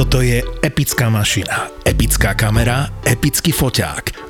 Toto je epická mašina, epická kamera, epický foťák.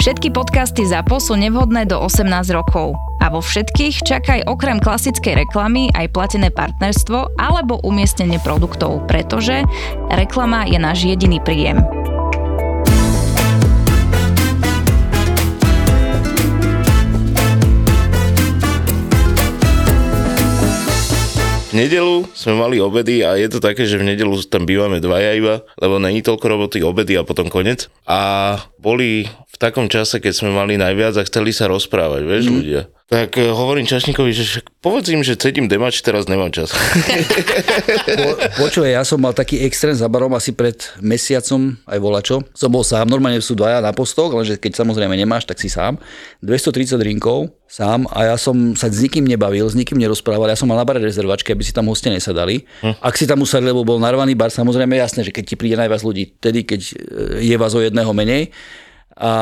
Všetky podcasty ZAPO sú nevhodné do 18 rokov. A vo všetkých čakaj okrem klasickej reklamy aj platené partnerstvo alebo umiestnenie produktov, pretože reklama je náš jediný príjem. V nedelu sme mali obedy a je to také, že v nedelu tam bývame dvaja iba, lebo není toľko roboty, obedy a potom konec. A boli takom čase, keď sme mali najviac a chceli sa rozprávať, vieš, mm. ľudia. Tak uh, hovorím čašníkovi, že však povedz im, že cedím demač, teraz nemám čas. po, počuj, ja som mal taký extrém za barom asi pred mesiacom, aj volačo. Som bol sám, normálne sú dvaja na postoch, lenže keď samozrejme nemáš, tak si sám. 230 drinkov, sám a ja som sa s nikým nebavil, s nikým nerozprával. Ja som mal na bare rezervačky, aby si tam hostia nesadali. Hm. Ak si tam usadli, lebo bol narvaný bar, samozrejme jasné, že keď ti príde najviac ľudí, tedy keď e, je vás o jedného menej, a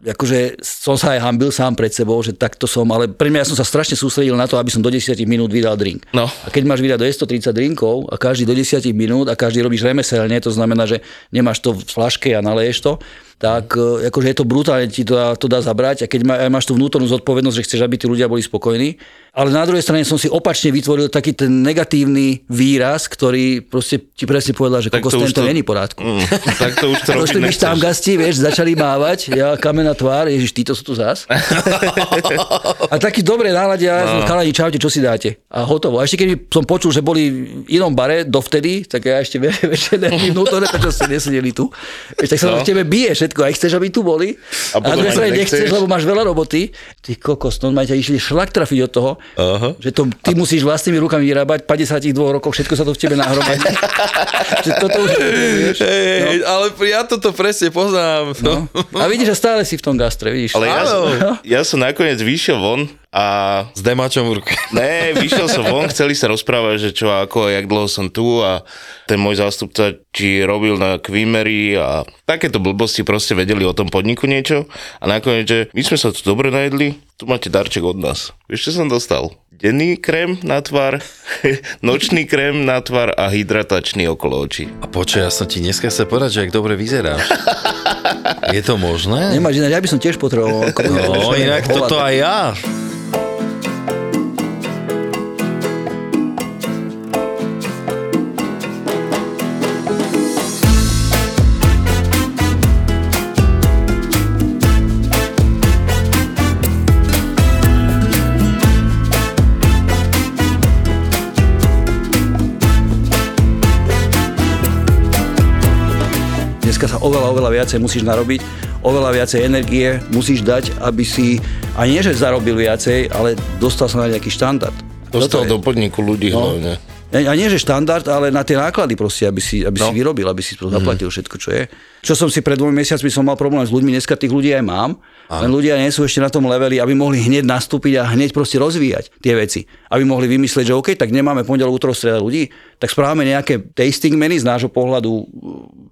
akože som sa aj hambil sám pred sebou, že takto som, ale pre mňa ja som sa strašne sústredil na to, aby som do 10 minút vydal drink. No. A keď máš vydať do 130 drinkov a každý do 10 minút a každý robíš remeselne, to znamená, že nemáš to v flaške a naleješ to, tak e, akože je to brutálne, ti to dá, to dá zabrať a keď má, máš tú vnútornú zodpovednosť, že chceš, aby tí ľudia boli spokojní. Ale na druhej strane som si opačne vytvoril taký ten negatívny výraz, ktorý proste ti presne povedal, že kokos tento to... není porádku. Mm, tak to už to robiť nechceš. tam gasti, vieš, začali mávať, ja kamená tvár, ježiš, títo sú tu zás. a taký dobre nálade, ja no. chalani, čaute, čo si dáte? A hotovo. A ešte keď som počul, že boli v inom bare dovtedy, tak ja ešte večer vnútorne, prečo ste nesedeli tu. Vieš, tak sa no. v tebe bije všetko, aj chceš, aby tu boli. A, a druhej strane nechceš, lebo máš veľa roboty. Ty kokos, no ťa išli šlak trafiť od toho, uh-huh. že to ty musíš vlastnými rukami vyrábať 52 rokov, všetko sa to v tebe nahromadí. že toto už, vieš, hey, no. Ale ja toto presne poznám. No. A vidíš, že stále si v tom gastre, vidíš. Ale ja, som, ja som nakoniec vyšiel von a... S demačom v ruke. Ne, vyšiel som von, chceli sa rozprávať, že čo, ako, jak dlho som tu a ten môj zástupca či robil na Quimery a takéto blbosti proste vedeli o tom podniku niečo a nakoniec, že my sme sa tu dobre najedli, tu máte darček od nás. Vieš, čo som dostal? Denný krém na tvar, nočný krém na tvar a hydratačný okolo očí. A počuj, ja som ti dneska sa povedať, že ak dobre vyzeráš. Je to možné? Nemáš ináč, ja by som tiež potreboval. No, inak toto aj ja. Oveľa, oveľa viacej musíš narobiť, oveľa viacej energie musíš dať, aby si, a nie že zarobil viacej, ale dostal sa na nejaký štandard. Dostal do podniku ľudí no. hlavne. A nie, že štandard, ale na tie náklady proste, aby si, aby no. si vyrobil, aby si to zaplatil mm. všetko, čo je. Čo som si pred dvomi mesiacmi som mal problém s ľuďmi, dneska tých ľudí aj mám, Aha. len ľudia nie sú ešte na tom leveli, aby mohli hneď nastúpiť a hneď proste rozvíjať tie veci. Aby mohli vymyslieť, že OK, tak nemáme pondelok, útorok, streda ľudí, tak správame nejaké tasting meny z nášho pohľadu,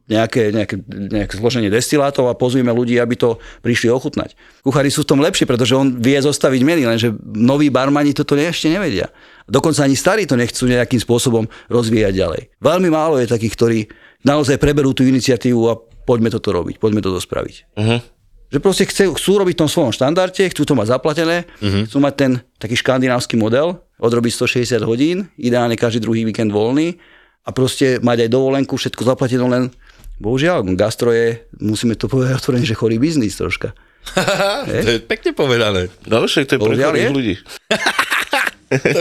nejaké, nejaké, nejaké zloženie destilátov a pozvíme ľudí, aby to prišli ochutnať. Kuchári sú v tom lepší, pretože on vie zostaviť meny, lenže noví barmani toto ešte nevedia. Dokonca ani starí to nechcú nejakým spôsobom rozvíjať ďalej. Veľmi málo je takých, ktorí naozaj preberú tú iniciatívu a poďme toto robiť, poďme toto spraviť. Uh-huh. Že proste chcú, chcú robiť v tom svojom štandarde, chcú to mať zaplatené, uh-huh. chcú mať ten taký škandinávsky model, odrobiť 160 hodín, ideálne každý druhý víkend voľný a proste mať aj dovolenku, všetko zaplatené len Bohužiaľ, gastro je, musíme to povedať otvorene, že chorý biznis troška. to je pekne povedané. No však to je pre chorých ľudí.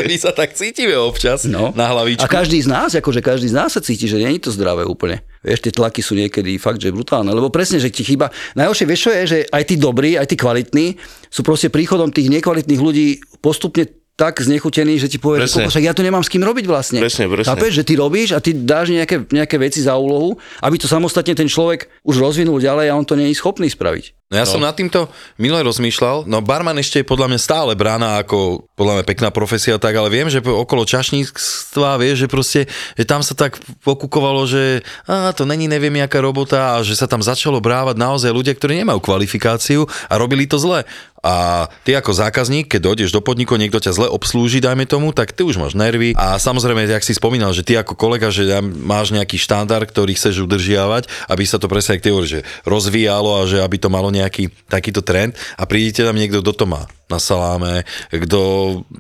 My sa tak cítime občas no. na hlavičku. A každý z nás, akože každý z nás sa cíti, že nie je to zdravé úplne. Vieš, tie tlaky sú niekedy fakt, že brutálne. Lebo presne, že ti chýba. Najhoršie, vieš čo je, že aj tí dobrí, aj tí kvalitní sú proste príchodom tých nekvalitných ľudí postupne tak znechutený, že ti povie, že Presne. "Koko, však ja to nemám s kým robiť vlastne. Presne, presne. Chápeš, že ty robíš a ty dáš nejaké, nejaké veci za úlohu, aby to samostatne ten človek už rozvinul ďalej a on to nie je schopný spraviť. No ja no. som nad týmto minule rozmýšľal, no barman ešte je podľa mňa stále brána ako podľa mňa pekná profesia, tak, ale viem, že okolo čašníctva, vieš, že proste, že tam sa tak pokúkovalo, že á, to není neviem jaká robota a že sa tam začalo brávať naozaj ľudia, ktorí nemajú kvalifikáciu a robili to zle. A ty ako zákazník, keď dojdeš do podniku, niekto ťa zle obslúži, dajme tomu, tak ty už máš nervy. A samozrejme, jak si spomínal, že ty ako kolega, že máš nejaký štandard, ktorý chceš udržiavať, aby sa to presne, ty hovoríš, že rozvíjalo a že aby to malo nejaký takýto trend a prídete tam niekto, kto to má na saláme, kto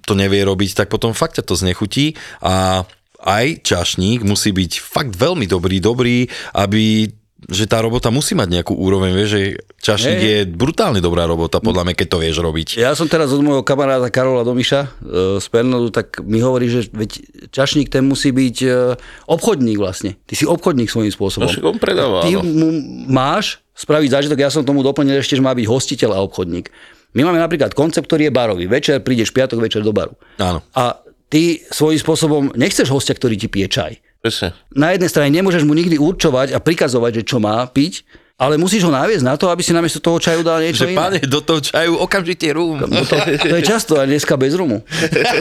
to nevie robiť, tak potom fakt ťa to znechutí a aj čašník musí byť fakt veľmi dobrý, dobrý, aby že tá robota musí mať nejakú úroveň, vieš, že čašník je brutálne dobrá robota, podľa mňa, keď to vieš robiť. Ja som teraz od môjho kamaráta Karola Domiša e, z Pernodu, tak mi hovorí, že veď čašník ten musí byť e, obchodník vlastne. Ty si obchodník svojím spôsobom. No on predáva, Ty áno. mu máš spraviť zážitok, ja som tomu doplnil ešte, že má byť hostiteľ a obchodník. My máme napríklad koncept, ktorý je barový. Večer prídeš piatok večer do baru. Áno. A ty svojím spôsobom nechceš hostia, ktorý ti pije čaj. Presne. Na jednej strane nemôžeš mu nikdy určovať a prikazovať, že čo má piť, ale musíš ho naviesť na to, aby si namiesto toho čaju dal niečo Že iné. pane, do toho čaju okamžite. No to, to je často, a dneska bez rumu.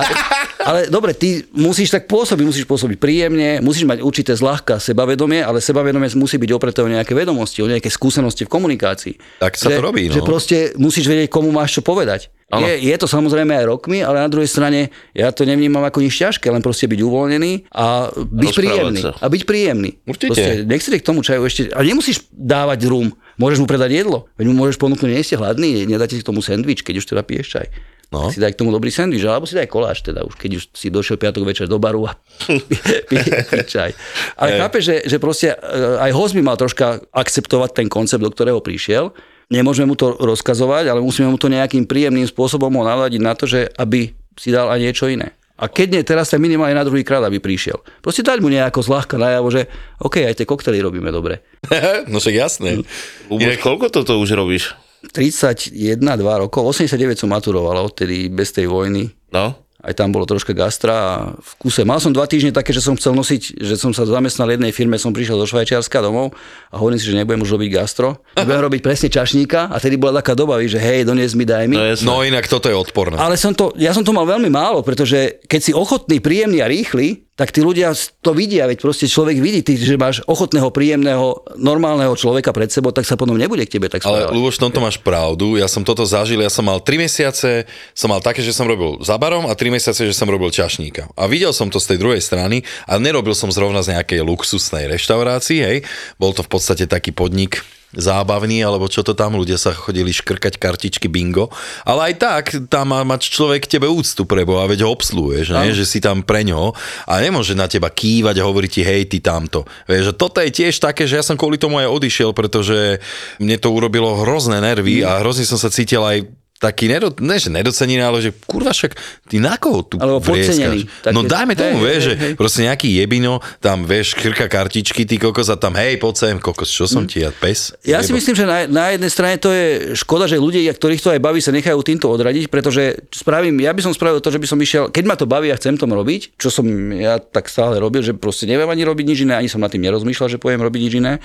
Ale dobre, ty musíš tak pôsobiť, musíš pôsobiť príjemne, musíš mať určité zľahka sebavedomie, ale sebavedomie musí byť opreté o nejaké vedomosti, o nejaké skúsenosti v komunikácii. Tak sa že, to robí, no. Že proste musíš vedieť, komu máš čo povedať. Je, je to samozrejme aj rokmi, ale na druhej strane ja to nevnímam ako nič ťažké, len proste byť uvoľnený a byť Rozprávať príjemný. sa. A byť príjemný. Určite. Proste, nech si k tomu čaju ešte, ale nemusíš dávať rum, môžeš mu predať jedlo, veď mu môžeš ponúknuť, nie ste hladný, nedáte si k tomu sendvič, keď už teda piješ čaj. No. Si daj k tomu dobrý sendvič, alebo si daj koláč, teda už keď už si došiel piatok večer do baru a pije pi čaj. Ale chápeš, že, že proste e, aj host by mal troška akceptovať ten koncept, do ktorého prišiel. Nemôžeme mu to rozkazovať, ale musíme mu to nejakým príjemným spôsobom ho navadiť na to, že aby si dal aj niečo iné. A keď nie, teraz sa minimálne na druhý krát, aby prišiel. Proste dať mu nejako zľahka najavo, že OK, aj tie koktely robíme dobre. no však jasné. Luboš, koľko toto už robíš? 31, 2 rokov, 89 som maturoval odtedy bez tej vojny. No? Aj tam bolo troška gastra a v kuse. Mal som dva týždne také, že som chcel nosiť, že som sa zamestnal jednej firme, som prišiel do Švajčiarska domov a hovorím si, že nebudem už robiť gastro, budem robiť presne čašníka a tedy bola taká doba, že hej, donies mi, daj mi. No. No inak toto je odporné. Ale som to, ja som to mal veľmi málo, pretože keď si ochotný, príjemný a rýchly, tak tí ľudia to vidia, veď proste človek vidí, ty, že máš ochotného, príjemného, normálneho človeka pred sebou, tak sa potom nebude k tebe tak Ale správať. Luboš, v tomto máš pravdu. Ja som toto zažil, ja som mal 3 mesiace, som mal také, že som robil za barom a 3 mesiace, že som robil čašníka. A videl som to z tej druhej strany a nerobil som zrovna z nejakej luxusnej reštaurácii, hej. Bol to v podstate taký podnik zábavný, alebo čo to tam, ľudia sa chodili škrkať kartičky bingo, ale aj tak tam má mať človek k tebe úctu pre Boha, veď ho obslúješ, ne? že si tam pre ňo a nemôže na teba kývať a hovoriť ti hej, ty tamto. Vieš, že toto je tiež také, že ja som kvôli tomu aj odišiel, pretože mne to urobilo hrozné nervy a hrozne som sa cítil aj taký, nedo, ne, že nedocenený, ale že kurva však, ty na koho tu Alebo podcenený. No dajme tomu, Hej, vieš, hej, že hej. proste nejaký jebino, tam vieš, krka kartičky, ty kokos a tam hej, poď sem, kokos, čo som ti, ja pes? Mm. Ja si Jebo. myslím, že na, na jednej strane to je škoda, že ľudia, ktorých to aj baví, sa nechajú týmto odradiť, pretože spravím, ja by som spravil to, že by som išiel, keď ma to baví a chcem tom robiť, čo som ja tak stále robil, že proste neviem ani robiť nič iné, ani som nad tým nerozmýšľal, že poviem robiť nič iné.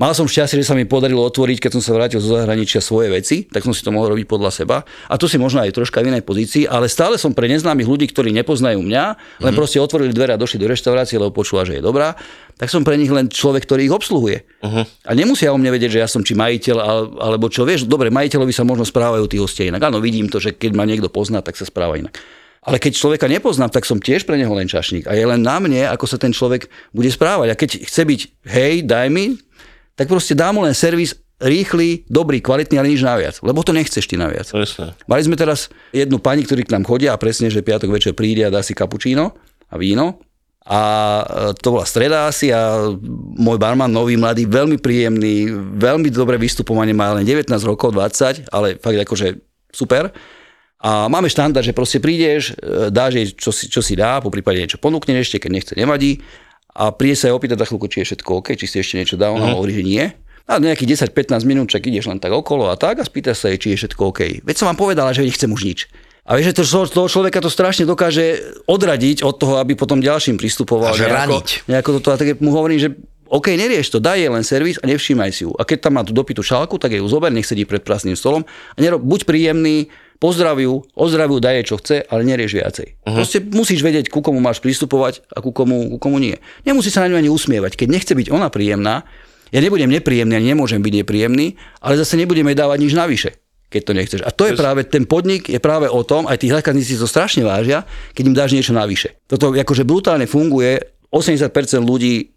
Mal som šťastie, že sa mi podarilo otvoriť, keď som sa vrátil zo zahraničia svoje veci, tak som si to mohol robiť podľa seba. A tu si možno aj troška v inej pozícii, ale stále som pre neznámych ľudí, ktorí nepoznajú mňa, len proste otvorili dvere a došli do reštaurácie, lebo počula, že je dobrá, tak som pre nich len človek, ktorý ich obsluhuje. Uh-huh. A nemusia o mne vedieť, že ja som či majiteľ, ale- alebo čo, vieš, dobre, majiteľovi sa možno správajú tí hostia inak. Áno, vidím to, že keď ma niekto pozná, tak sa správa inak. Ale keď človeka nepoznám, tak som tiež pre neho len čašník. A je len na mne, ako sa ten človek bude správať. A keď chce byť, hej, daj mi, tak proste dá mu len servis rýchly, dobrý, kvalitný, ale nič naviac. Lebo to nechceš ty naviac. Presne. Mali sme teraz jednu pani, ktorí k nám chodia a presne, že piatok večer príde a dá si kapučíno a víno. A e, to bola streda asi a môj barman, nový, mladý, veľmi príjemný, veľmi dobré vystupovanie, má len 19 rokov, 20, ale fakt akože super. A máme štandard, že proste prídeš, e, dáš jej, čo si, čo si dá, po prípade niečo ponúkne ešte, keď nechce, nevadí. A príde sa jej opýtať za chvíľku, či je všetko OK, či si ešte niečo dá, ona hovorí, že nie. A nejakých 10-15 minút, čak ideš len tak okolo a tak a spýtaš sa jej, či je všetko OK. Veď som vám povedala, že nechcem už nič. A vieš, že to, toho človeka to strašne dokáže odradiť od toho, aby potom ďalším pristupoval. Až nejako, raniť. nejako toto, a tak mu hovorím, že OK, nerieš to, daj jej len servis a nevšímaj si ju. A keď tam má tú dopitú šálku, tak jej ju zober, nech sedí pred prázdnym stolom a nerob, buď príjemný, pozdraviu, ozdraviu, daj jej čo chce, ale nerieš viacej. Uh-huh. Proste musíš vedieť, ku komu máš pristupovať a ku komu, ku komu nie. Nemusí sa na ňu ani usmievať. Keď nechce byť ona príjemná, ja nebudem nepríjemný, ani nemôžem byť nepríjemný, ale zase nebudeme dávať nič navyše keď to nechceš. A to je práve, ten podnik je práve o tom, aj tí zákazníci to strašne vážia, keď im dáš niečo navyše. Toto akože brutálne funguje, 80% ľudí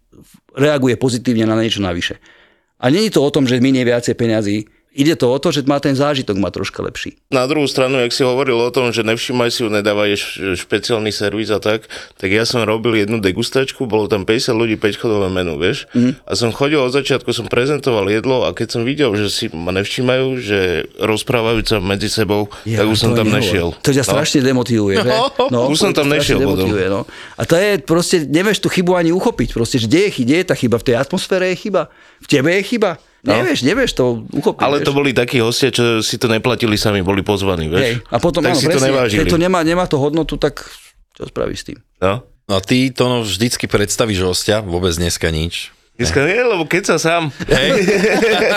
reaguje pozitívne na niečo navyše. A není to o tom, že minie viacej peňazí, Ide to o to, že má ten zážitok má troška lepší. Na druhú stranu, jak si hovoril o tom, že nevšimaj si ju, nedávaj špeciálny servis a tak, tak ja som robil jednu degustačku, bolo tam 50 ľudí, 5 chodové menu, vieš? Mm. A som chodil od začiatku, som prezentoval jedlo a keď som videl, že si ma nevšímajú, že rozprávajú sa medzi sebou, ja, tak už som tam nešiel. To ťa no. strašne demotivuje, že? No, už som tam nešiel potom. No. A to je proste, nevieš tú chybu ani uchopiť, proste, že kde je, kde je tá chyba, v tej atmosfére je chyba, v tebe je chyba. No. Nevieš, nevieš to uchopiť. Ale to vieš. boli takí hostia, čo si to neplatili sami, boli pozvaní, vieš. Hej. A potom, tak áno, si presne, to nevážili. Keď to nemá, nemá to hodnotu, tak čo spravíš s tým? No. No a ty to no, vždycky predstavíš hostia, vôbec dneska nič. Dneska nie, lebo keď sa sám. Hej.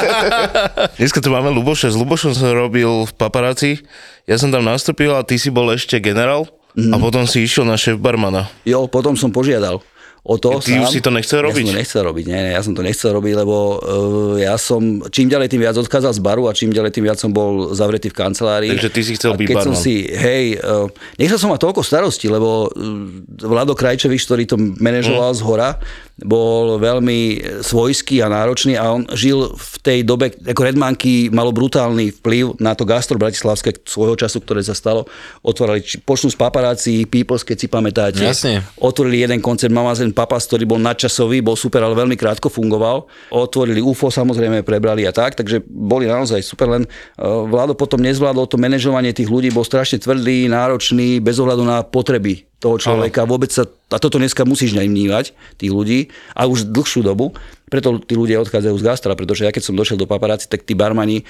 Dneska tu máme Luboša. S Lubošom som robil v paparáci. Ja som tam nastúpil a ty si bol ešte generál. Mm. A potom si išiel na šéf barmana. Jo, potom som požiadal o to Ty sám. už si to nechcel robiť? Ja som to nechcel robiť, nie, nie, ja som to nechcel robiť, lebo uh, ja som čím ďalej tým viac odchádzal z baru a čím ďalej tým viac som bol zavretý v kancelárii. Takže ty si chcel byť keď barman. som si, hej, uh, nechcel som mať toľko starosti, lebo uh, Vlado Krajčevič, ktorý to manažoval mm. z hora, bol veľmi svojský a náročný a on žil v tej dobe, ako Redmanky malo brutálny vplyv na to gastro bratislavské svojho času, ktoré sa stalo. Otvorili počnú z paparácií, Peoples, keď si pamätáte. Jasne. Otvorili jeden koncert Mamazen Papas, ktorý bol nadčasový, bol super, ale veľmi krátko fungoval. Otvorili UFO, samozrejme prebrali a tak, takže boli naozaj super, len uh, Vládo potom nezvládol to manažovanie tých ľudí, bol strašne tvrdý, náročný, bez ohľadu na potreby toho človeka. Vôbec sa, a toto dneska musíš nevnívať, tých ľudí, a už dlhšiu dobu. Preto tí ľudia odchádzajú z gastra, pretože ja keď som došiel do paparáci, tak tí barmani e,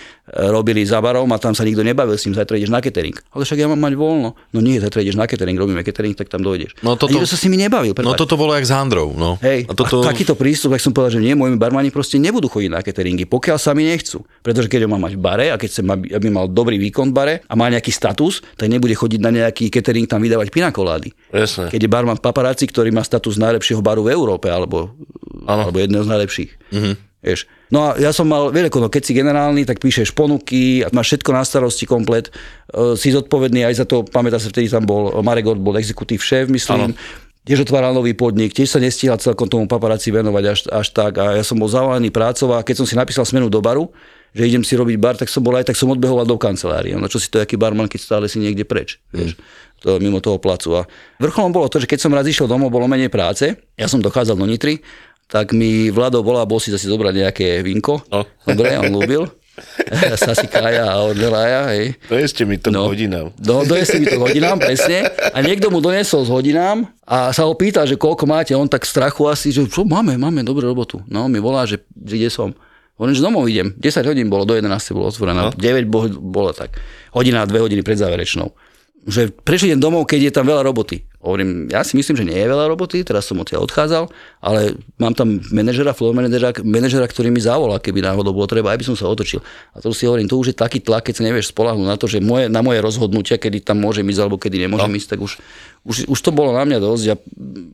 robili za barom a tam sa nikto nebavil s ním, zajtra ideš na catering. Ale však ja mám mať voľno. No nie, zajtra ideš na catering, robíme catering, tak tam dojdeš. No toto, a nikto sa s nimi nebavil. Prepáč. No toto bolo jak s Handrou. No. Hej, a, toto... a takýto prístup, ak som povedal, že nie, moji barmani proste nebudú chodiť na cateringy, pokiaľ sami nechcú. Pretože keď ho má mať v bare a keď sa má, aby mal dobrý výkon v bare a má nejaký status, tak nebude chodiť na nejaký catering tam vydávať pinakolády. Jasne. Keď je barman paparáci, ktorý má status najlepšieho baru v Európe, alebo, alebo jedného z najlepších. Mm-hmm. Vieš. No a ja som mal, vieš, no, keď si generálny, tak píšeš ponuky a máš všetko na starosti komplet. Uh, si zodpovedný aj za to, pamätá sa, vtedy tam bol Marek Gord, bol exekutív šéf, myslím. Ano. Tiež otváral nový podnik, tiež sa nestíhal celkom tomu paparáci venovať až, až tak. A ja som bol zavalený prácov a keď som si napísal smenu do baru, že idem si robiť bar, tak som bol aj, tak som odbehoval do kancelárie. No čo si to, aký barman, keď stále si niekde preč. Vieš. Mm. To, mimo toho placu. A vrcholom bolo to, že keď som raz išiel domov, bolo menej práce, ja som dochádzal do Nitry tak mi Vlado volá, bol si zase zobrať nejaké vinko. No. Dobre, on ľúbil. Sasikája a Ordelája, hej. Dojeste mi to no, k hodinám. No, dojeste mi to k hodinám, presne. A niekto mu donesol s hodinám a sa ho pýta, že koľko máte. On tak strachu asi, že čo máme, máme dobrú robotu. No, mi volá, že, že kde som. Hovorím, že domov idem. 10 hodín bolo, do 11 bolo otvorené. No. 9 bolo, bolo tak. Hodina a 2 hodiny pred záverečnou. Že prečo idem domov, keď je tam veľa roboty? Hovorím, ja si myslím, že nie je veľa roboty, teraz som odtiaľ odchádzal, ale mám tam manažera, floor manažera, manažera, ktorý mi zavolá, keby náhodou bolo treba, aby som sa otočil. A to si hovorím, to už je taký tlak, keď sa nevieš spolahnúť na to, že moje, na moje rozhodnutia, kedy tam môžem ísť alebo kedy nemôžem no. ísť, tak už, už, už, to bolo na mňa dosť. Ja,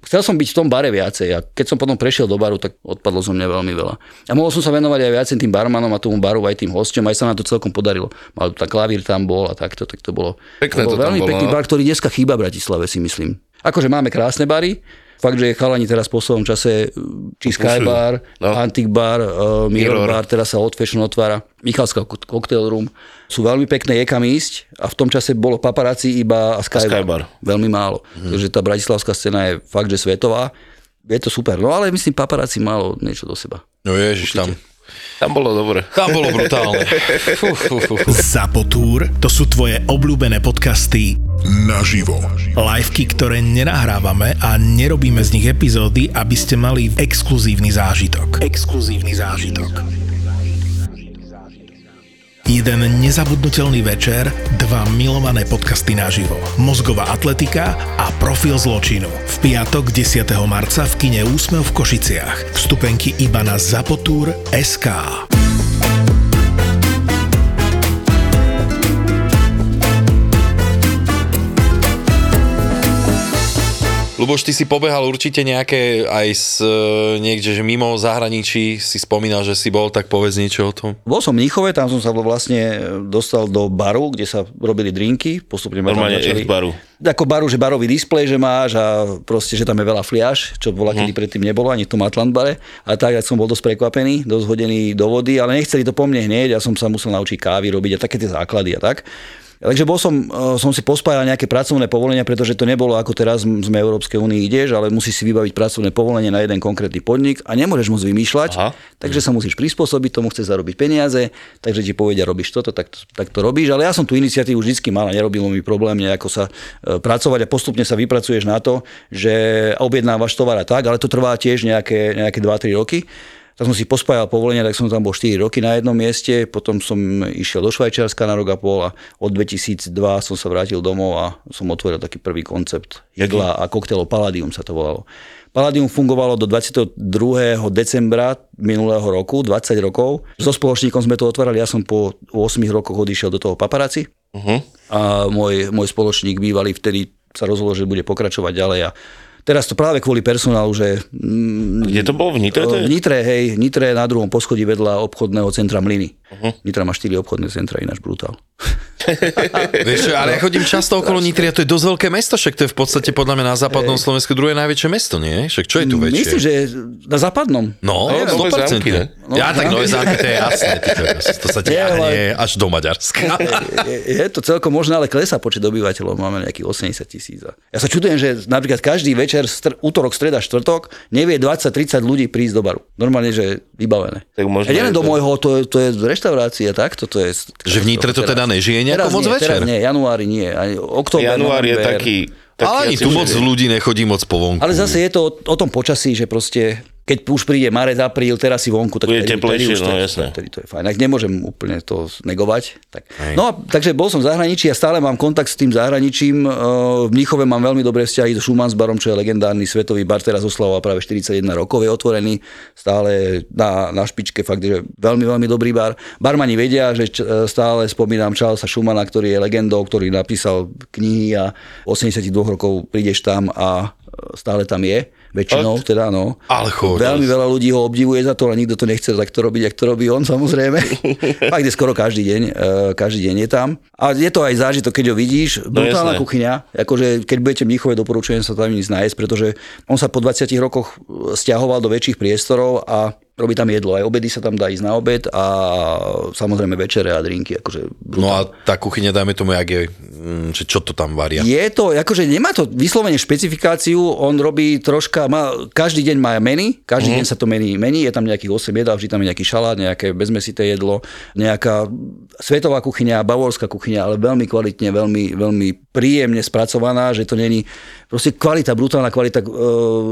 chcel som byť v tom bare viacej a keď som potom prešiel do baru, tak odpadlo zo mňa veľmi veľa. A mohol som sa venovať aj viacej tým barmanom a tomu baru, aj tým hostom, aj sa na to celkom podarilo. Mal tam klavír tam bol a takto, tak to bolo, Pekné to bol to veľmi bolo, pekný no. bar, ktorý dneska chýba v Bratislave, si myslím. Akože máme krásne bary, fakt, že chalani teraz v poslednom čase, či Sky Bar, no. Antique Bar, uh, Mirror, Mirror Bar, teraz sa od Fashion otvára, Michalská Cocktail Room, sú veľmi pekné, je kam ísť a v tom čase bolo paparazzi iba a Sky, Sky Bar. Bar. Veľmi málo. Hmm. Takže tá bratislavská scéna je fakt, že svetová. Je to super, no ale myslím, paparazzi malo niečo do seba. No ježiš, tam, tam bolo dobre. Tam bolo brutálne. Zapotúr, to sú tvoje obľúbené podcasty naživo. Liveky, ktoré nenahrávame a nerobíme z nich epizódy, aby ste mali exkluzívny zážitok. Exkluzívny zážitok. Jeden nezabudnutelný večer, dva milované podcasty naživo. Mozgová atletika a profil zločinu. V piatok 10. marca v kine Úsmev v Košiciach. Vstupenky iba na Zapotur Luboš, ty si pobehal určite nejaké aj s, e, niekde, že mimo zahraničí si spomínal, že si bol, tak povedz niečo o tom. Bol som v Mníchove, tam som sa vlastne dostal do baru, kde sa robili drinky, postupne ma tam Normálne začali- v baru. Ako baru, že barový displej, že máš a proste, že tam je veľa fliaž, čo bola kedy predtým nebolo, ani v tom Atlant bare. A tak, tak som bol dosť prekvapený, dosť hodený do vody, ale nechceli to po mne hneď, ja som sa musel naučiť kávy robiť a také tie základy a tak. Takže bol som, eh, som si pospájal nejaké pracovné povolenia, pretože to nebolo ako teraz sme Európskej únii ideš, ale musíš si vybaviť pracovné povolenie na jeden konkrétny podnik a nemôžeš moc vymýšľať, Aha. takže sa musíš prispôsobiť, tomu chceš zarobiť peniaze, takže ti povedia, robíš toto, tak, to- tak to robíš. Ale ja som tú iniciatívu vždy mal a nerobilo mi problém nejako sa e, pracovať a postupne sa vypracuješ na to, že objednávaš tovar a tak, ale to trvá tiež nejaké, nejaké 2-3 roky. Tak som si pospájal povolenia, tak som tam bol 4 roky na jednom mieste, potom som išiel do Švajčiarska na rok a pol a od 2002 som sa vrátil domov a som otvoril taký prvý koncept jedla a koktejlov Palladium sa to volalo. Palladium fungovalo do 22. decembra minulého roku, 20 rokov. So spoločníkom sme to otvárali, ja som po 8 rokoch odišiel do toho paparáci Uh-huh. a môj, môj spoločník bývalý vtedy sa rozhodol, že bude pokračovať ďalej a teraz to práve kvôli personálu, že Kde to bolo? V Nitre to v je? Nitre, hej, Nitre na druhom poschodí vedľa obchodného centra Mlyny. Uh-huh. Nitra má 4 obchodné centra, ináč brutál. Vieš, ale ja chodím často okolo Nitry a to je dosť veľké mesto, však to je v podstate podľa mňa na západnom Slovensku druhé najväčšie mesto, nie? Však čo je tu väčšie? Myslím, že na západnom. No, No, Nové 100%. zámky, ne? No, ja tak nové zámky, to je jasné. To sa ťahne až do Maďarska. je, je to celkom možné, ale klesá počet obyvateľov, máme nejakých 80 tisíc. Ja sa čudujem, že napríklad každý večer, str- útorok, streda, štvrtok, nevie 20-30 ľudí prísť do baru. Normálne, že vybavené. Tak možno a nielen je do môjho, to je, to je reštaurácia, tak? Toto je, Že v Nitre to teda nežije nejako teraz moc nie, večer? Teraz nie, januári nie, ani október, Január je taký... taký Ale ani tu moc ľudí nechodí moc po vonku. Ale zase je to o, o tom počasí, že proste keď už príde marec, apríl, teraz si vonku, tak Bude teplejšie, no, jasné. Vtedy to je fajn. Tak nemôžem úplne to negovať. Tak. No a takže bol som v zahraničí a stále mám kontakt s tým zahraničím. Eh, V Mníchove mám veľmi dobré vzťahy so Schumanns barom, čo je legendárny svetový bar, teraz oslavoval práve 41 rokov, je otvorený, stále na, na špičke, fakt, že veľmi, veľmi dobrý bar. Barmani vedia, že č- eh, stále spomínam Charlesa Schumana, ktorý je legendou, ktorý napísal knihy a 82 rokov prídeš tam a eh, stále tam je. Väčšinou teda, no. Ale chod. Veľmi veľa ľudí ho obdivuje za to, ale nikto to nechce takto robiť, ak to robí on samozrejme. Fakt je skoro každý deň, e, každý deň je tam. A je to aj zážitok, keď ho vidíš. Brutálna jasné. kuchyňa, akože keď budete v Mníchove, doporučujem sa tam ísť nájsť, pretože on sa po 20 rokoch stiahoval do väčších priestorov a robí tam jedlo. Aj obedy sa tam dá ísť na obed a samozrejme večere a drinky. Akože No a tá kuchyňa, dajme tomu, jak je, mm, čo to tam varia. je to, akože nemá to vyslovene špecifikáciu, on robí troška, má, každý deň má meny, každý mm. deň sa to mení, mení, je tam nejakých 8 jedál, vždy tam je nejaký šalát, nejaké bezmesité jedlo, nejaká svetová kuchyňa, bavorská kuchyňa, ale veľmi kvalitne, veľmi, veľmi príjemne spracovaná, že to není proste kvalita, brutálna kvalita, e,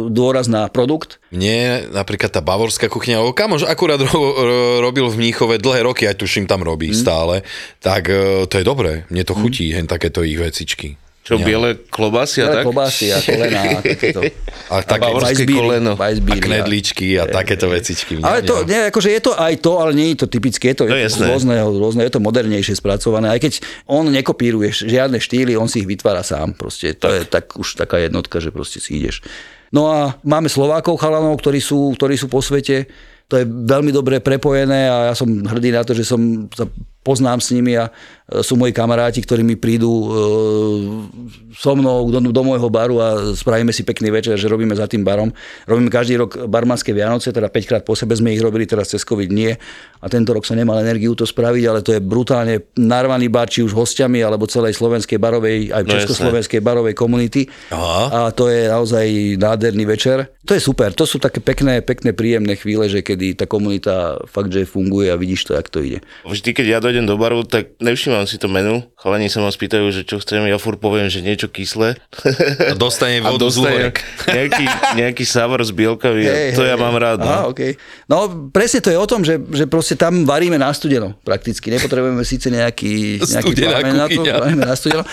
dôraz na produkt. Mne napríklad tá bavorská kuchyňa, lebo kamož akurát ro, ro, robil v Mníchove dlhé roky, aj tuším tam robí Mhm. stále, tak e, to je dobré, mne to chutí, hen takéto ich vecičky. Čo, Ja. biele klobásy a Veľa tak? klobásy a kolena a takéto. A také bavorské Weissbiery, koleno. a knedličky a takéto vecičky. Mňa, Ale to, mňa. nie, akože je to aj to, ale nie je to typické, je to, No je to rôzne, rôzne, je to modernejšie spracované, aj keď on nekopíruje žiadne štýly, on si ich vytvára sám, proste to je tak už taká jednotka, že proste si ideš. No a máme Slovákov chalanov, ktorí sú, ktorí sú po svete, to je veľmi dobre prepojené a ja som hrdý na to, že som sa poznám s nimi a e, sú moji kamaráti, ktorí mi prídu e, so mnou do, do môjho baru a spravíme si pekný večer, že robíme za tým barom. Robíme každý rok barmanské Vianoce, teda 5 krát po sebe sme ich robili, teraz cez COVID nie. A tento rok som nemal energiu to spraviť, ale to je brutálne narvaný bar, či už hostiami, alebo celej slovenskej barovej, aj No československej barovej komunity. Aha. A to je naozaj nádherný večer. To je super, to sú také pekné, pekné, príjemné chvíle, že kedy tá komunita fakt, že funguje a vidíš to, jak to ide. Vždy, keď ja dojdem do baru, tak nevšímam si to menu. Chalani sa ma spýtajú, že čo chcem, ja furt poviem, že niečo kyslé. A dostane A vodu z dostane nejaký, nejaký savor z bielkavy. a to ja mám rád. Aha, No. okay. no presne to je o tom, že, že proste tam varíme na studeno prakticky. Nepotrebujeme síce nejaký, nejaký na to, varíme na studeno.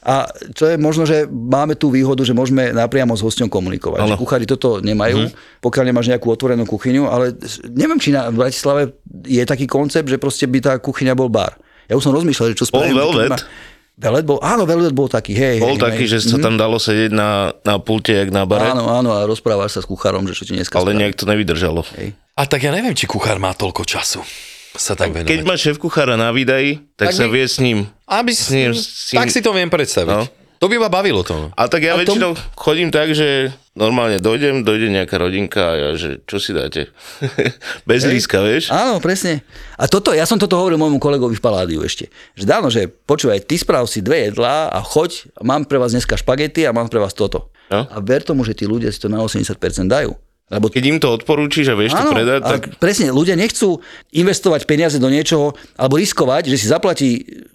A čo je možno, že máme tú výhodu, že môžeme napriamo s hosťom komunikovať. Že kuchári toto nemajú, pokiaľ nemáš nejakú otvorenú kuchyňu, ale neviem, či na Bratislave je taký koncept, že proste by tá kuchyňa bol bar. Ja už som rozmýšľal, že čo Bol spravím. keď Velvet. ma- Velvet bol, áno, Velvet bol taký, hej. Bol hej, taký, hej. že sa tam dalo sedieť na, na pulte, jak na bare, Áno, áno, a rozprávaš sa s kuchárom, že čo ti dneska ale spravím. nejak to nevydržalo. A tak ja neviem, či kuchár má toľko času sa tak venovať. Keď má šéf kuchára na výdaji, tak, Tak sa my- vie s ním. Aby s ním- s ním- tak si to viem predstaviť. No. To by ma bavilo to. no. A tak ja A tom- väčšinou chodím tak, že normálne dojdem, dojde nejaká rodinka a ja, že čo si dáte? Bez líska, vieš? Áno, presne. A toto, ja som toto hovoril môjmu kolegovi v Paládiu ešte. Že dáno, že počúvaj, ty správ si dve jedlá a choď, mám pre vás dneska špagety a mám pre vás toto. No. A ver tomu, že tí ľudia si to na 80% dajú. Lebo Keď im to odporúčiš a vieš to predať, tak presne, ľudia nechcú investovať peniaze do niečoho, alebo riskovať, že si zaplatí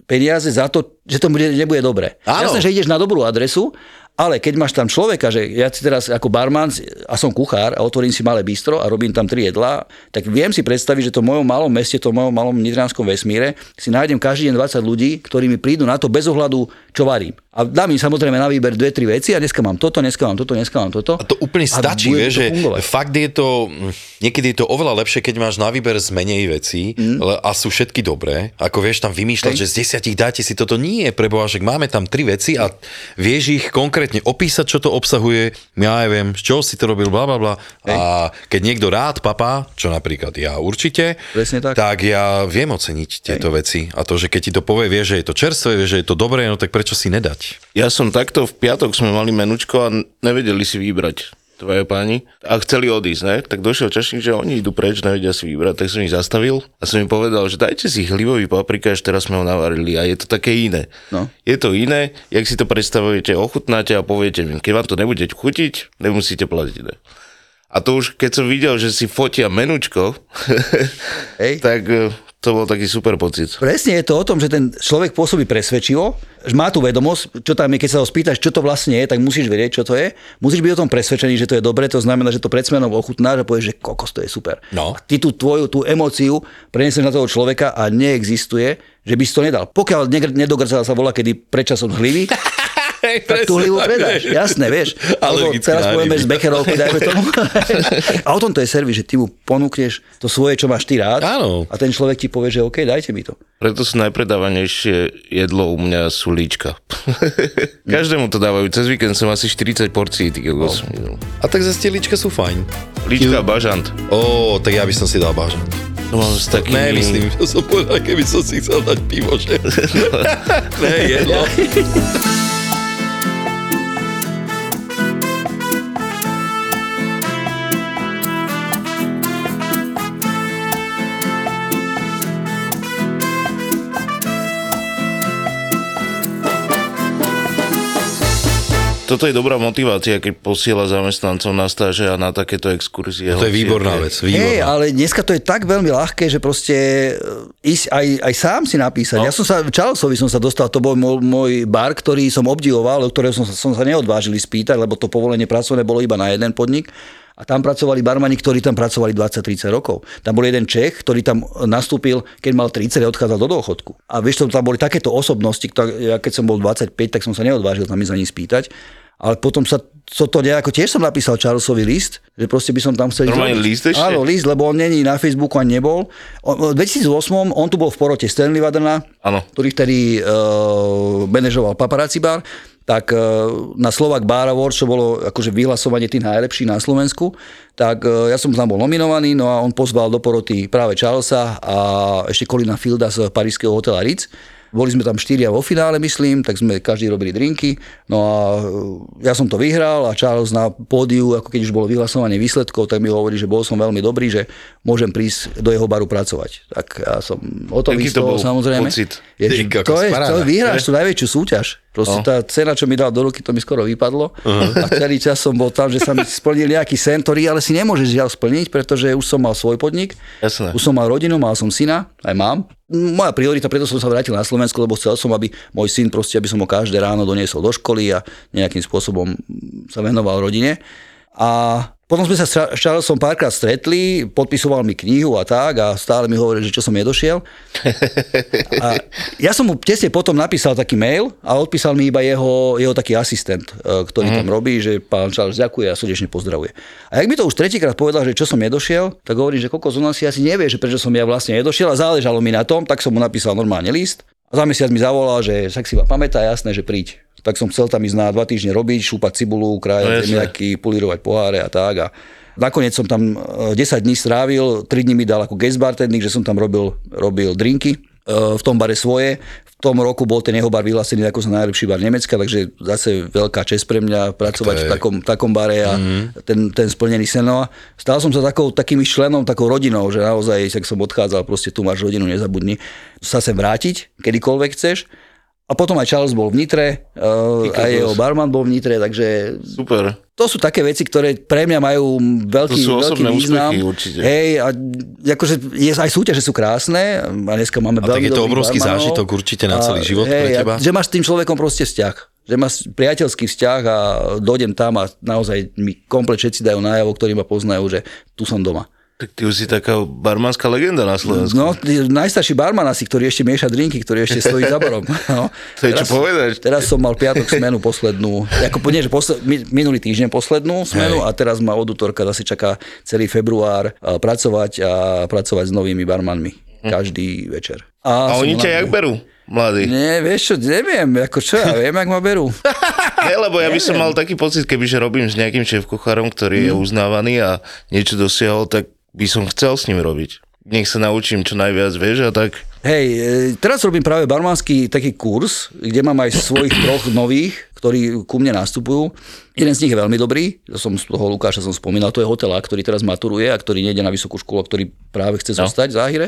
peniaze za to, že to bude, nebude dobre. Áno. Jasné, že ideš na dobrú adresu, ale keď máš tam človeka, že ja si teraz ako barman a som kuchár a otvorím si malé bistro a robím tam tri jedlá, tak viem si predstaviť, že to v mojom malom meste, to v mojom malom nitrianskom vesmíre si nájdem každý deň 20 ľudí, ktorí mi prídu na to bez ohľadu, čo varím. A dám im samozrejme na výber dve, tri veci a dneska mám toto, dneska mám toto, dneska mám toto. A to úplne stačí, to že fungovať. fakt je to, niekedy je to oveľa lepšie, keď máš na výber z menej vecí mm. a sú všetky dobré, ako vieš tam vymýšľať, Hej. že z desiatich dáte si toto, nie, preboha, máme tam tri veci a vieš ich konkrétne opísať, čo to obsahuje, ja neviem, z čoho si to robil, bla bla bla. A keď niekto rád papá, čo napríklad ja určite, Presne tak. tak ja viem oceniť tieto veci. A to, že keď ti to povie, vieš, že je to čerstvé, vieš, že je to dobré, no tak prečo si nedať? ja som takto v piatok sme mali menučko a nevedeli si vybrať tvoje páni a chceli odísť, ne? Tak došiel čašník, že oni idú preč, nevedia si vybrať, tak som ich zastavil a som im povedal, že dajte si chlivový paprikáš, teraz sme ho navarili a je to také iné. No. Je to iné, jak si to predstavujete, ochutnáte a poviete mi, keď vám to nebude chutiť, nemusíte platiť. Ne? A to už, keď som videl, že si fotia menučko, Hej. tak eh, to bol taký super pocit. Presne je to o tom, že ten človek pôsobí presvedčivo, že má tú vedomosť, čo tam je, keď sa ho spýtaš, čo to vlastne je, tak musíš vedieť, čo to je. Musíš byť o tom presvedčený, že to je dobre, to znamená, že to pred smenom ochutnáš a povieš, že kokos, to je super. No. A ty tú tvoju tú emóciu preniesieš na toho človeka a neexistuje, že by si to nedal. Pokiaľ nedogrcal sa volá, kedy predčasom hlivy, tak tú hlivu predáš, jasné, vieš. Alergický teraz povieme z Becherovky, dajme tomu. a o tom to je servis, že ty mu ponúkneš to svoje, čo máš ty rád. Áno. A ten človek ti povie, že OK, dajte mi to. Preto sú najpredávanejšie jedlo u mňa sú líčka. Každému to dávajú. Cez víkend som asi 40 porcií ty kokos. A tak zase tie líčka sú fajn. Líčka a bažant. Ó, tak ja by som si dal bážant. To mám s takými... Ne, myslím, že som povedal, keby som si chcel dať pivo, že? ne, jedlo. Toto je dobrá motivácia, keď posiela zamestnancov na stáže a na takéto exkurzie. To je výborná vec, výborná. ale dneska to je tak veľmi ľahké, že proste e, ísť aj, aj sám si napísať. No. Ja som sa, Charlesovi som sa dostal, to bol môj, môj bar, ktorý som obdivoval, o ktorého som, sa- som sa neodvážili spýtať, lebo to povolenie pracovné bolo iba na jeden podnik. A tam pracovali barmani, ktorí tam pracovali 20-30 rokov. Tam bol jeden Čech, ktorý tam nastúpil, keď mal 30 a odchádzal do dôchodku. A vieš, tam boli takéto osobnosti, ktoré, ja keď som bol 25, tak som sa neodvážil tam ísť za ní spýtať. Ale potom sa so to nejako, tiež som napísal Charlesovi list, že proste by som tam chcel Normálne list ešte? Áno, list, lebo on není na Facebooku ani nebol. V 2008 on tu bol v porote Stanley Waderna, Áno. ktorý vtedy uh, manažoval paparazzi bar, tak uh, na Slovak Bar Awards, čo bolo akože vyhlasovanie tých najlepších na Slovensku, tak uh, ja som tam bol nominovaný, no a on pozval do poroty práve Charlesa a ešte Colina Fielda z parískeho hotela Ritz. Boli sme tam štyria vo finále, myslím, tak sme každý robili drinky. No a uh, ja som to vyhral a Charles na pódiu, ako keď už bolo vyhlasovanie výsledkov, tak mi hovorí, že bol som veľmi dobrý, že môžem prísť do jeho baru pracovať. Tak ja som o tom Aký to bol samozrejme. pocit? Je, Ty, to, je, to vyhráš tú najväčšiu súťaž. Proste tá cena, čo mi dal do ruky, to mi skoro vypadlo. A celý čas som bol tam, že sa mi splnil nejaký sen, ktorý ale si nemôžeš žiaľ splniť, pretože už som mal svoj podnik, Jasné. už som mal rodinu, mal som syna, aj mám. Moja priorita, preto som sa vrátil na Slovensku, lebo chcel som, aby môj syn proste, aby som ho každé ráno doniesol do školy a nejakým spôsobom sa venoval rodine. A potom sme sa s Charlesom párkrát stretli, podpisoval mi knihu a tak a stále mi hovoril, že čo som nedošiel. A ja som mu tesne potom napísal taký mail a odpísal mi iba jeho, jeho taký asistent, e, ktorý tam robí, že pán Charles ďakuje a srdečne pozdravuje. A jak mi to už tretíkrát povedal, že čo som nedošiel, tak hovorí, že kokos, on si asi nevie, že prečo som ja vlastne nedošiel a záležalo mi na tom, tak som mu napísal normálne list. A za mesiac mi zavolal, že však si ma pamätá, jasné, že príď. Tak som chcel tam ísť na dva týždne robiť, šúpať cibulu, No krájať zemiaky, polírovať poháre a tak. A nakoniec som tam e, 10 dní strávil, 3 dní mi dal ako guest bartending, že som tam robil, robil drinky e, v tom bare svoje. V tom roku bol ten jeho bar vyhlásený ako za najlepší bar Nemecka, takže zase veľká čest pre mňa pracovať je- v takom, takom bare a ten, ten splnený sen. No a Stal som sa takou, takým členom, takou rodinou, že naozaj, tak som odchádzal, proste tu máš rodinu, nezabudni sa sem vrátiť, kedykoľvek chceš. A potom aj Charles bol v Nitre, uh, aj jeho barman bol v Nitre, takže Super. to sú také veci, ktoré pre mňa majú veľký, To sú veľký osobné význam. úspechy určite. Hej, a akože je, aj súťaže sú krásne a dneska máme A tak veľmi je to obrovský barmanov. zážitok určite na celý A, život hej, pre a teba. Že máš s tým človekom proste vzťah. Že máš priateľský vzťah a dojdem tam a naozaj mi komplet všetci dajú najavo, ktorí ma poznajú, že tu som doma. Tak ty už si taká barmanská legenda na Slovensku. No, najstarší barman asi, ktorý ešte mieša drinky, ktorý ešte stojí za barom. No. To je čo povedať. Teraz som mal piatok smenu poslednú, ako nie, že posled, mi- minulý týždeň poslednú smenu Hej. a teraz ma od útorka zase čaká celý február a pracovať a pracovať s novými barmanmi každý večer. A som oni ťa jak berú, mladí? Nie, vieš čo, neviem, ako čo ja viem, jak ma berú. Ne, lebo ja by som mal taký pocit, keby že robím s nejakým šéf-kuchárom, ktorý je uznávaný a niečo dosiahol, tak by som chcel s ním robiť. Nech sa naučím čo najviac, vieš, a tak... Hej, e, teraz robím práve barmanský taký kurz, kde mám aj svojich troch nových, ktorí ku mne nastupujú. Jeden z nich je veľmi dobrý, som z toho Lukáša som spomínal, to je hotelár, ktorý teraz maturuje a ktorý nejde na vysokú školu, ktorý práve chce zostať v Záhire.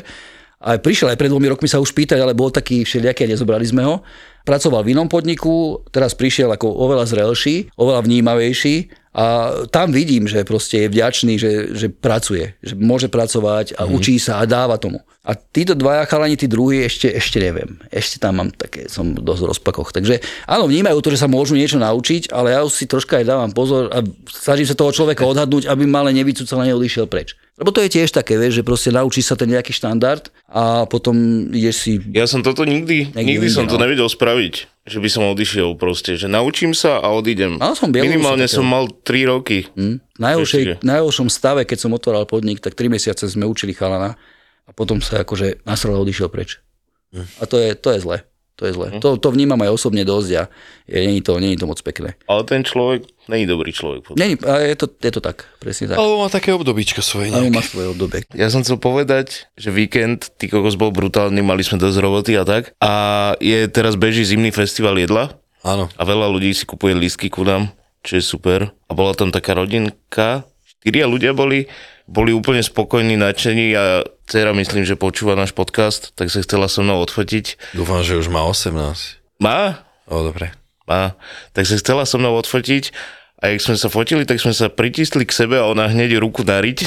A prišiel aj pred dvomi rokmi sa už pýtať, ale bol taký všelijaký a nezobrali sme ho. Pracoval v inom podniku, teraz prišiel ako oveľa zrelší, oveľa vnímavejší a tam vidím, že proste je vďačný, že, že pracuje, že môže pracovať a učí sa a dáva tomu. A títo dvaja chalani, tí druhí, ešte, ešte neviem. Ešte tam mám také, som dosť v rozpakoch. Takže áno, vnímajú to, že sa môžu niečo naučiť, ale ja už si troška aj dávam pozor a snažím sa toho človeka odhadnúť, aby ma ale nevycúcal a neodišiel preč. Lebo to je tiež také, vieš, že proste naučí sa ten nejaký štandard a potom ideš si... Ja som toto nikdy, Niekde nikdy som inde, to no. nevedel spraviť, že by som odišiel proste, že naučím sa a odídem. Áno, som Bielorusi Minimálne som mal 3 roky. Hm? Najhoršej, Určite. najhoršom stave, keď som otváral podnik, tak 3 mesiace sme učili chalana a potom sa akože nasral a odišiel preč. A to je, to je zle. To je zle. To, to vnímam aj osobne dosť a je, není, to, není to moc pekné. Ale ten človek není dobrý človek. Není, a je to, je to tak, presne tak. Alebo má také obdobíčko svoje nejaké. má svoje obdobie. Ja som chcel povedať, že víkend, ty kokos bol brutálny, mali sme dosť roboty a tak. A je teraz beží zimný festival jedla Áno. a veľa ľudí si kupuje lístky ku nám, čo je super. A bola tam taká rodinka, štyria ľudia boli, boli úplne spokojní, nadšení a dcera myslím, že počúva náš podcast, tak sa chcela so mnou odfotiť. Dúfam, že už má 18. Má? O, dobre. Má. Tak sa chcela so mnou odfotiť a jak sme sa fotili, tak sme sa pritisli k sebe a ona hneď ruku dariť.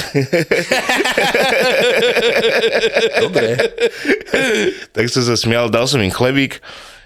Dobre. tak som sa smial, dal som im chlebík,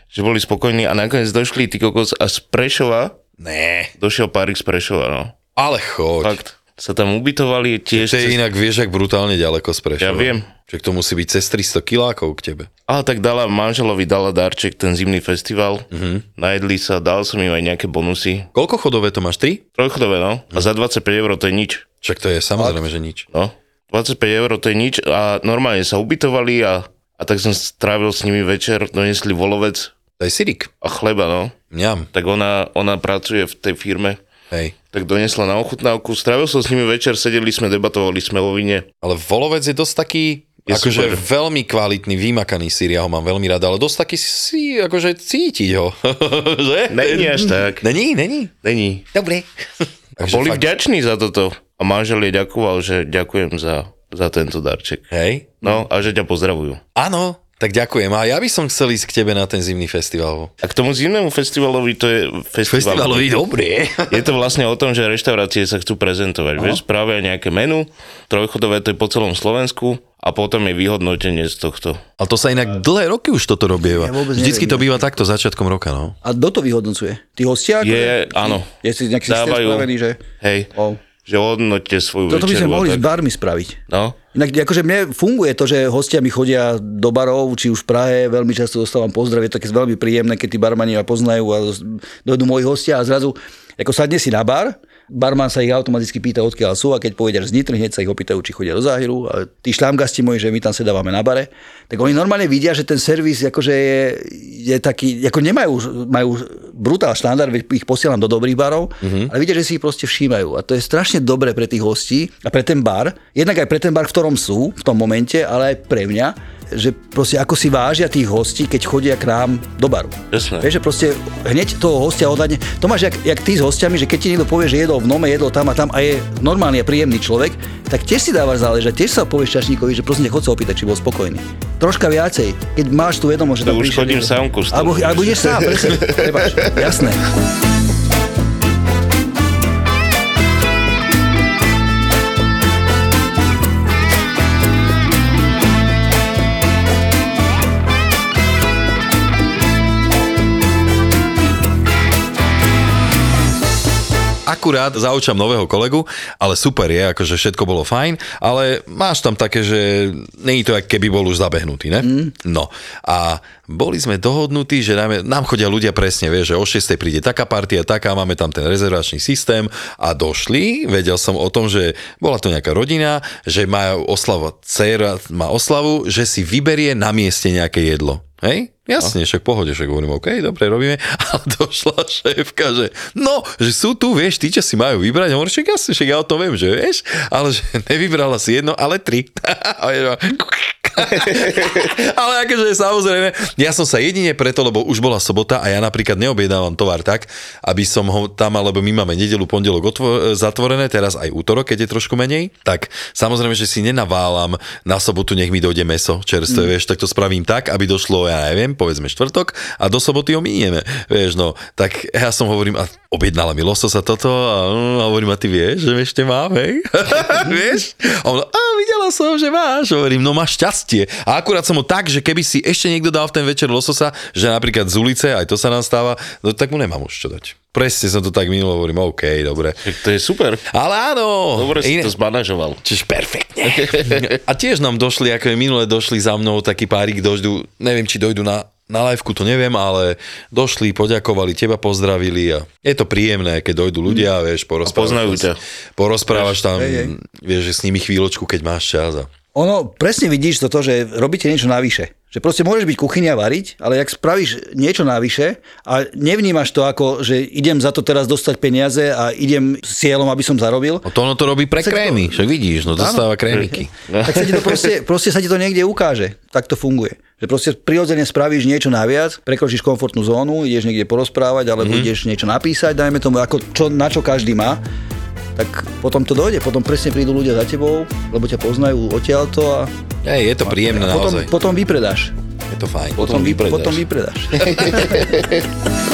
že boli spokojní a nakoniec došli ty kokos a z Prešova, Ne. došiel párik z Prešova, no. Ale choď. Fakt, sa tam ubytovali tiež. To je cez- inak, vieš, ak brutálne ďaleko z Prešova. Ja viem. Že to musí byť cez 300 kilákov k tebe. Ale tak dala manželovi, dala darček, ten zimný festival. Mm-hmm. Najedli sa, dal som im aj nejaké bonusy. Koľko chodové to máš? 3? Trojchodové, no. A za 25 eur to je nič. Však to je samozrejme, že nič. No. 25 eur to je nič a normálne sa ubytovali a, a tak som strávil s nimi večer, donesli volovec To je Sirik. a chleba, no. Mňam. Tak ona, ona pracuje v tej firme, Hej. tak donesla na ochutnávku, strávil som s nimi večer, sedeli sme, debatovali sme o vine. Ale volovec je dosť taký, Je akože super. veľmi kvalitný, vymakaný sír, ja ho mám veľmi rád, ale dosť taký si, akože cítiť ho. že? Není až tak. Není, není. Není. Dobre. A boli vďační za toto. A manžel jej ďakoval, že ďakujem za, za tento darček. Hej. No a že ťa pozdravujú. Áno, Tak ďakujem. A ja by som chcel ísť k tebe na ten zimný festival. A k tomu zimnému festivalovi to je festival. Festivalový dobre. Je to vlastne o tom, že reštaurácie sa chcú prezentovať. Vieš, spravia nejaké menu, trojchodové to je po celom Slovensku a potom je vyhodnotenie z tohto. Ale to sa inak dlhé roky už toto robieva. Ja Vždycky neviem, to býva takto začiatkom roka, no. A kto to vyhodnocuje? Tí hostia? Je, áno. Je si nejaký systém Dávajú, spravený, že... hej, O. že hodnoťte svoju Toto by sme mohli s tak. barmi spraviť. No, Inak akože mne funguje to, že hostia mi chodia do barov, či už v Prahe, veľmi často dostávam pozdrav, je také veľmi príjemné, keď tí barmani ma poznajú a dojdú moji hostia a zrazu, ako sadne si na bar, barman sa ich automaticky pýta, odkiaľ sú a keď že z Nitry, hneď sa ich opýtajú, či chodia do Záhiru. A tí šlámgasti moji, že my tam sedávame na bare, tak oni normálne vidia, že ten servis akože je, je taký, ako nemajú, majú brutál štandard, ich posielam do dobrých barov, mm-hmm. ale vidia, že si ich proste všímajú. A to je strašne dobré pre tých hostí a pre ten bar, jednak aj pre ten bar, v ktorom sú v tom momente, ale aj pre mňa, že proste ako si vážia tých hostí, keď chodia k nám do baru. Jasné. Vieš, že proste hneď toho hostia odhadne. To máš jak, jak ty s hostiami, že keď ti niekto povie, že jedol v nome, jedol tam a tam a je normálny a príjemný človek, tak tiež si dávaš záležať, tiež sa povieš čašníkovi, že prosím, ťa, chod sa opýtať, či bol spokojný. Troška viacej, keď máš tu vedomosť, že tam už chodím sám. Alebo, alebo ideš sám, presne. Prepač, jasné. Akurát zaučam nového kolegu, ale super je, akože všetko bolo fajn, ale máš tam také, že není to, keby bol už zabehnutý, ne? Mm. No a boli sme dohodnutí, že nám, nám chodia ľudia presne, vieš, že o 6 príde taká partia, taká, máme tam ten rezervačný systém a došli, vedel som o tom, že bola to nejaká rodina, že majú oslavu, dcera má oslavu, že si vyberie na mieste nejaké jedlo. Hej? Jasne, však v pohode, však hovorím, OK, dobre, robíme. A došla šéfka, že no, že sú tu, vieš, tí, čo si majú vybrať. A hovorím, však jasne, však ja o tom viem, že vieš, ale že nevybrala si jedno, ale tri. Ale akože samozrejme, ja som sa jedine preto, lebo už bola sobota a ja napríklad neobjednávam tovar tak, aby som ho tam, alebo my máme nedelu, pondelok otvo- zatvorené, teraz aj útorok, keď je trošku menej, tak samozrejme, že si nenaválam na sobotu, nech mi dojde meso čerstvé, mm. vieš, tak to spravím tak, aby došlo, ja neviem, povedzme štvrtok a do soboty ho minieme, vieš, no, tak ja som hovorím, a objednala mi lososa toto a, mm, a hovorím, a ty vieš, že ešte mám, hej? vieš? A on, a videla som, že máš, hovorím, no máš šťastie. A akurát som ho tak, že keby si ešte niekto dal v ten večer lososa, že napríklad z ulice, aj to sa nám stáva, no tak mu nemám už čo dať. Presne som to tak minul, hovorím, OK, dobre. Tak to je super. Ale áno. Dobre si iné- to zmanažoval. Čiže perfektne. A tiež nám došli, ako je minule došli za mnou taký párik, doždu, neviem, či dojdu na, na liveku, to neviem, ale došli, poďakovali, teba pozdravili a je to príjemné, keď dojdú ľudia, vieš, porozprávaš. poznajú ťa. Porozprávaš tam, hej, hej. vieš, že s nimi chvíľočku, keď máš čas. A... Ono, presne vidíš toto, že robíte niečo navyše. Že proste môžeš byť kuchyni a variť, ale ak spravíš niečo navyše a nevnímaš to ako, že idem za to teraz dostať peniaze a idem s cieľom, aby som zarobil, No to ono to robí pre Však to- krémy, však vidíš, no dostáva krémiky. tak sa ti to proste, proste sa ti to niekde ukáže. Tak to funguje. Že proste prirodzene spravíš niečo naviac, prekročíš komfortnú zónu, ideš niekde porozprávať, alebo mm-hmm. ideš niečo napísať, dajme tomu, ako čo, na čo každý má, tak potom to dojde, potom presne prídu ľudia za tebou, lebo ťa poznajú odtiaľto a, Ej, je to príjemné a potom, naozaj. potom vypredáš. Je to fajn. Potom, vy, vypredáš. potom vypredáš.